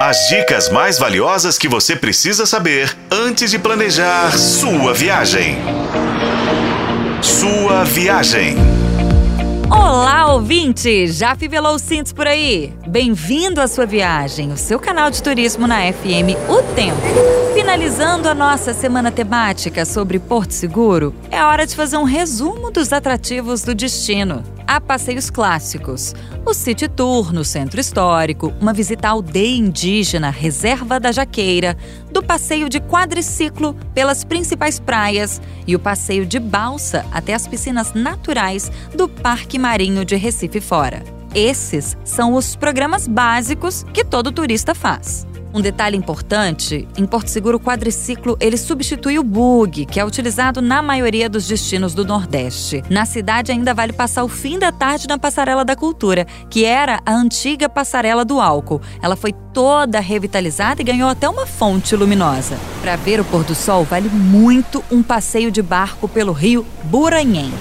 As dicas mais valiosas que você precisa saber antes de planejar sua viagem. Sua viagem. Olá, ouvinte! Já fivelou os cintos por aí? Bem-vindo à sua viagem, o seu canal de turismo na FM O Tempo. Finalizando a nossa semana temática sobre Porto Seguro, é hora de fazer um resumo dos atrativos do destino há passeios clássicos. O City Tour no Centro Histórico, uma visita à aldeia indígena Reserva da Jaqueira, do passeio de quadriciclo pelas principais praias e o passeio de balsa até as piscinas naturais do Parque Marinho de Recife Fora. Esses são os programas básicos que todo turista faz. Um detalhe importante, em Porto Seguro o quadriciclo ele substitui o bug, que é utilizado na maioria dos destinos do Nordeste. Na cidade ainda vale passar o fim da tarde na Passarela da Cultura, que era a antiga Passarela do Álcool. Ela foi toda revitalizada e ganhou até uma fonte luminosa. Para ver o pôr do sol vale muito um passeio de barco pelo rio Buranhém.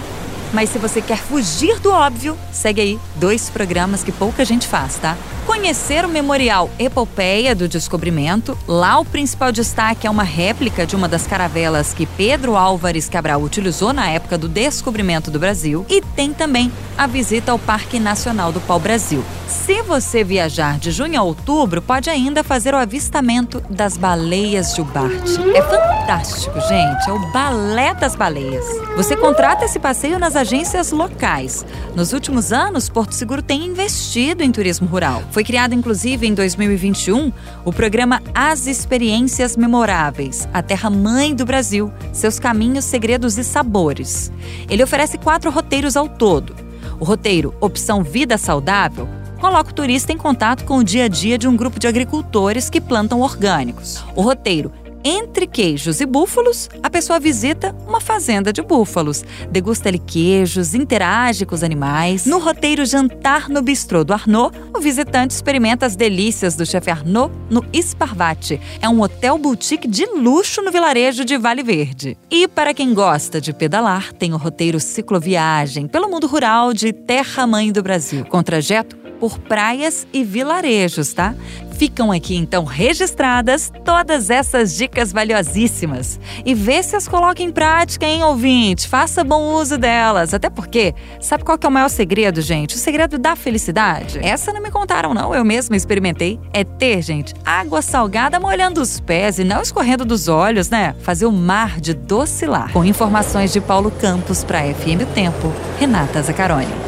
Mas se você quer fugir do óbvio, segue aí dois programas que pouca gente faz, tá? Conhecer o Memorial Epopeia do Descobrimento. Lá o principal destaque é uma réplica de uma das caravelas que Pedro Álvares Cabral utilizou na época do descobrimento do Brasil. E tem também a visita ao Parque Nacional do Pau-Brasil. Se você viajar de junho a outubro, pode ainda fazer o avistamento das baleias Jubarte. É fantástico, gente. É o balé das baleias. Você contrata esse passeio nas agências locais. Nos últimos anos, Porto Seguro tem investido em turismo rural. Foi criado, inclusive, em 2021, o programa As Experiências Memoráveis, a Terra Mãe do Brasil, seus caminhos, segredos e sabores. Ele oferece quatro roteiros ao todo. O roteiro Opção Vida Saudável coloca o turista em contato com o dia a dia de um grupo de agricultores que plantam orgânicos. O roteiro entre queijos e búfalos, a pessoa visita uma fazenda de búfalos, degusta ali queijos, interage com os animais. No roteiro Jantar no Bistrô do Arnaud, o visitante experimenta as delícias do chefe Arnaud no Esparvate. É um hotel boutique de luxo no vilarejo de Vale Verde. E para quem gosta de pedalar, tem o roteiro Cicloviagem pelo mundo rural de Terra Mãe do Brasil, com trajeto por praias e vilarejos, tá? Ficam aqui então registradas todas essas dicas valiosíssimas. E vê se as coloca em prática, hein, ouvinte? Faça bom uso delas. Até porque, sabe qual que é o maior segredo, gente? O segredo da felicidade? Essa não me contaram, não. Eu mesma experimentei. É ter, gente, água salgada molhando os pés e não escorrendo dos olhos, né? Fazer o mar de docilar. Com informações de Paulo Campos para FM Tempo, Renata Zacaroni.